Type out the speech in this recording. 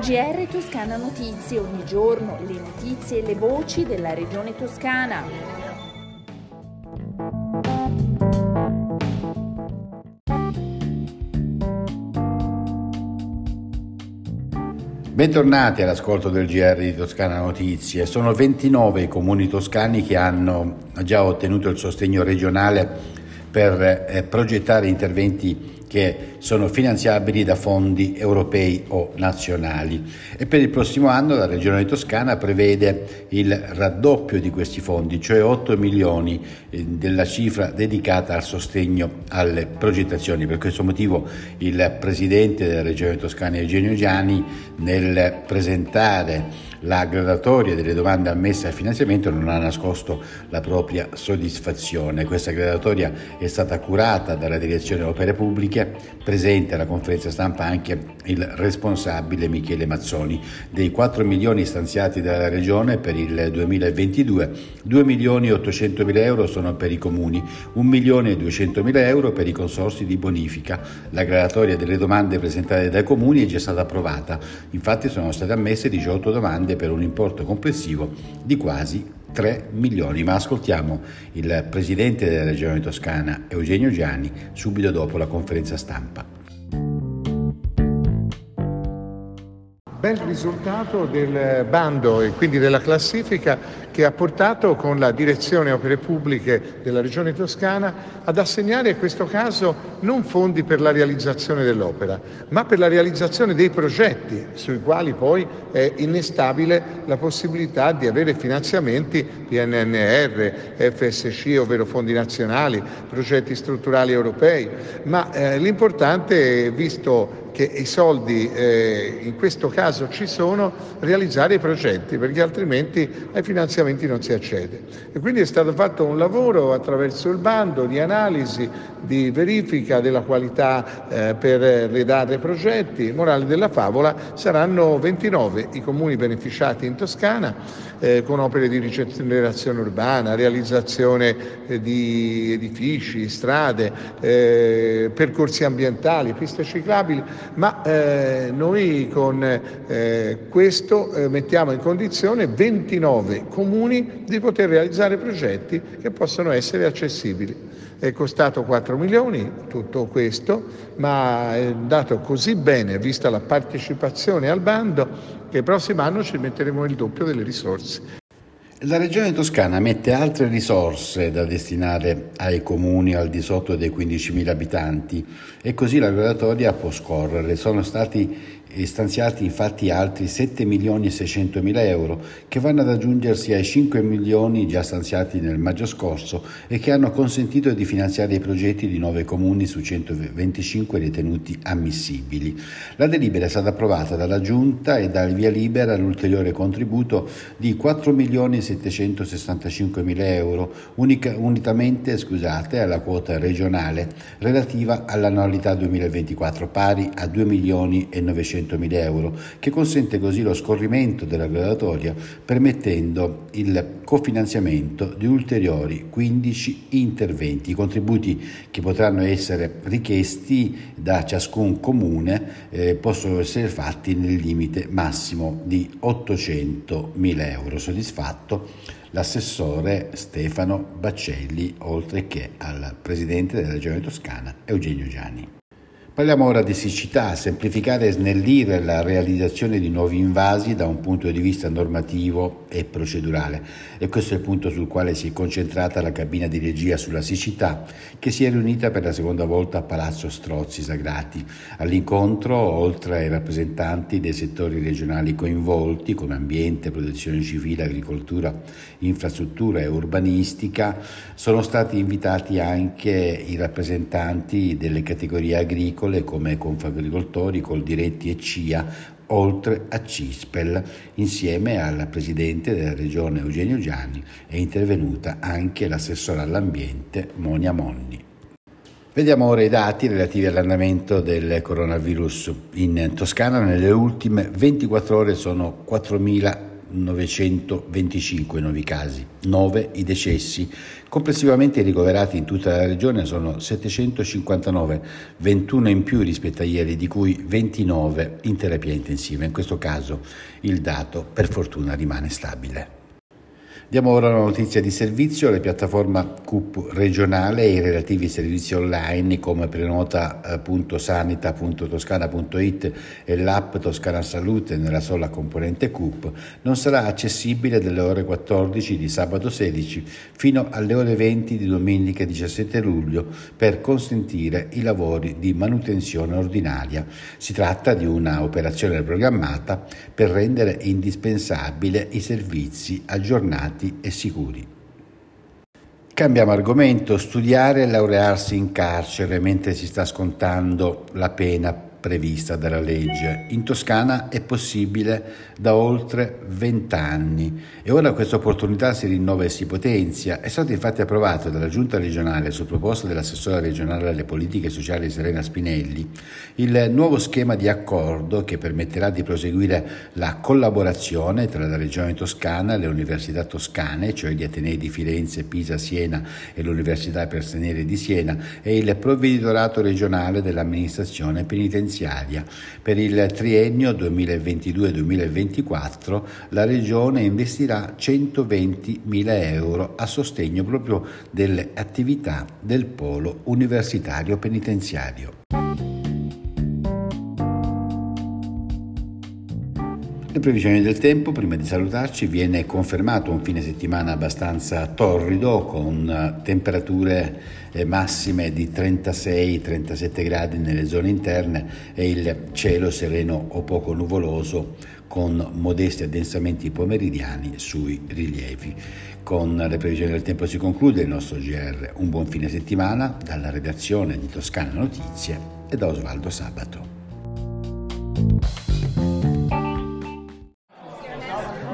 GR Toscana Notizie, ogni giorno le notizie e le voci della regione toscana. Bentornati all'ascolto del GR di Toscana Notizie. Sono 29 i comuni toscani che hanno già ottenuto il sostegno regionale per eh, progettare interventi che sono finanziabili da fondi europei o nazionali e per il prossimo anno la Regione Toscana prevede il raddoppio di questi fondi, cioè 8 milioni eh, della cifra dedicata al sostegno alle progettazioni. Per questo motivo il Presidente della Regione Toscana Eugenio Giani nel presentare la gradatoria delle domande ammesse al finanziamento non ha nascosto la propria soddisfazione. Questa gradatoria è stata curata dalla Direzione Opere Pubbliche, presente alla conferenza stampa anche il responsabile Michele Mazzoni. Dei 4 milioni stanziati dalla Regione per il 2022, 2 milioni e 800 mila euro sono per i comuni, 1 milione e 200 mila euro per i consorsi di bonifica. La gradatoria delle domande presentate dai comuni è già stata approvata, infatti sono state ammesse 18 domande per un importo complessivo di quasi 3 milioni. Ma ascoltiamo il presidente della Regione Toscana, Eugenio Gianni, subito dopo la conferenza stampa. Bel risultato del bando e quindi della classifica che ha portato con la direzione opere pubbliche della Regione Toscana ad assegnare in questo caso non fondi per la realizzazione dell'opera, ma per la realizzazione dei progetti sui quali poi è innestabile la possibilità di avere finanziamenti PNNR, FSC, ovvero fondi nazionali, progetti strutturali europei, ma eh, l'importante, visto che i soldi eh, in questo caso ci sono, realizzare i progetti, perché altrimenti ai finanziamenti non si accede. E quindi è stato fatto un lavoro attraverso il bando di analisi, di verifica della qualità eh, per redare progetti. Morale della favola, saranno 29 i comuni beneficiati in Toscana eh, con opere di rigenerazione urbana, realizzazione eh, di edifici, strade, eh, percorsi ambientali, piste ciclabili ma eh, noi con eh, questo eh, mettiamo in condizione 29 comuni di poter realizzare progetti che possono essere accessibili. È costato 4 milioni tutto questo, ma è andato così bene, vista la partecipazione al bando, che il prossimo anno ci metteremo il doppio delle risorse. La Regione Toscana mette altre risorse da destinare ai comuni al di sotto dei 15.000 abitanti e così la graduatoria può scorrere. Sono stati stanziati infatti altri 7 milioni e 600 mila euro che vanno ad aggiungersi ai 5 milioni già stanziati nel maggio scorso e che hanno consentito di finanziare i progetti di 9 comuni su 125 ritenuti ammissibili. La delibera è stata approvata dalla Giunta e dà il via libera all'ulteriore contributo di 4 milioni e 765 mila euro unica, unitamente scusate, alla quota regionale relativa all'annualità 2024 pari a 2 milioni e 900 100.000 euro, che consente così lo scorrimento della graduatoria permettendo il cofinanziamento di ulteriori 15 interventi. I contributi che potranno essere richiesti da ciascun comune eh, possono essere fatti nel limite massimo di 800.000 euro. Soddisfatto l'assessore Stefano Baccelli, oltre che al presidente della Regione Toscana Eugenio Gianni. Parliamo ora di siccità, semplificare e snellire la realizzazione di nuovi invasi da un punto di vista normativo e procedurale e questo è il punto sul quale si è concentrata la cabina di regia sulla siccità che si è riunita per la seconda volta a Palazzo Strozzi Sagrati. All'incontro, oltre ai rappresentanti dei settori regionali coinvolti come ambiente, protezione civile, agricoltura, infrastruttura e urbanistica, sono stati invitati anche i rappresentanti delle categorie agricole agricole come Confagricoltori, Coldiretti e CIA, oltre a Cispel. Insieme al presidente della regione Eugenio Gianni è intervenuta anche l'assessore all'ambiente Monia Monni. Vediamo ora i dati relativi all'andamento del coronavirus in Toscana. Nelle ultime 24 ore sono 4.000 925 nuovi casi, 9 i decessi. Complessivamente i ricoverati in tutta la regione sono 759, 21 in più rispetto a ieri, di cui 29 in terapia intensiva. In questo caso il dato per fortuna rimane stabile. Diamo ora una notizia di servizio, la piattaforma CUP regionale e i relativi servizi online come prenota.sanita.toscana.it e l'app Toscana Salute nella sola componente CUP non sarà accessibile dalle ore 14 di sabato 16 fino alle ore 20 di domenica 17 luglio per consentire i lavori di manutenzione ordinaria. Si tratta di una operazione programmata per rendere indispensabile i servizi aggiornati aggiornati e sicuri. Cambiamo argomento, studiare e laurearsi in carcere mentre si sta scontando la pena prevista dalla legge. In Toscana è possibile da oltre vent'anni e ora questa opportunità si rinnova e si potenzia. È stato infatti approvato dalla Giunta regionale su proposta dell'assessora regionale alle politiche sociali Serena Spinelli il nuovo schema di accordo che permetterà di proseguire la collaborazione tra la Regione Toscana, le università toscane, cioè gli Atenei di Firenze, Pisa, Siena e l'Università per Stranieri di Siena e il provveditorato regionale dell'amministrazione penitenziaria penitenziaria. Per il triennio 2022-2024 la Regione investirà 120 mila euro a sostegno proprio delle attività del polo universitario penitenziario. Le previsioni del tempo, prima di salutarci, viene confermato un fine settimana abbastanza torrido con eh, temperature eh, massime di 36-37 gradi nelle zone interne e il cielo sereno o poco nuvoloso con modesti addensamenti pomeridiani sui rilievi. Con le previsioni del tempo si conclude il nostro GR. Un buon fine settimana dalla redazione di Toscana Notizie e da Osvaldo Sabato.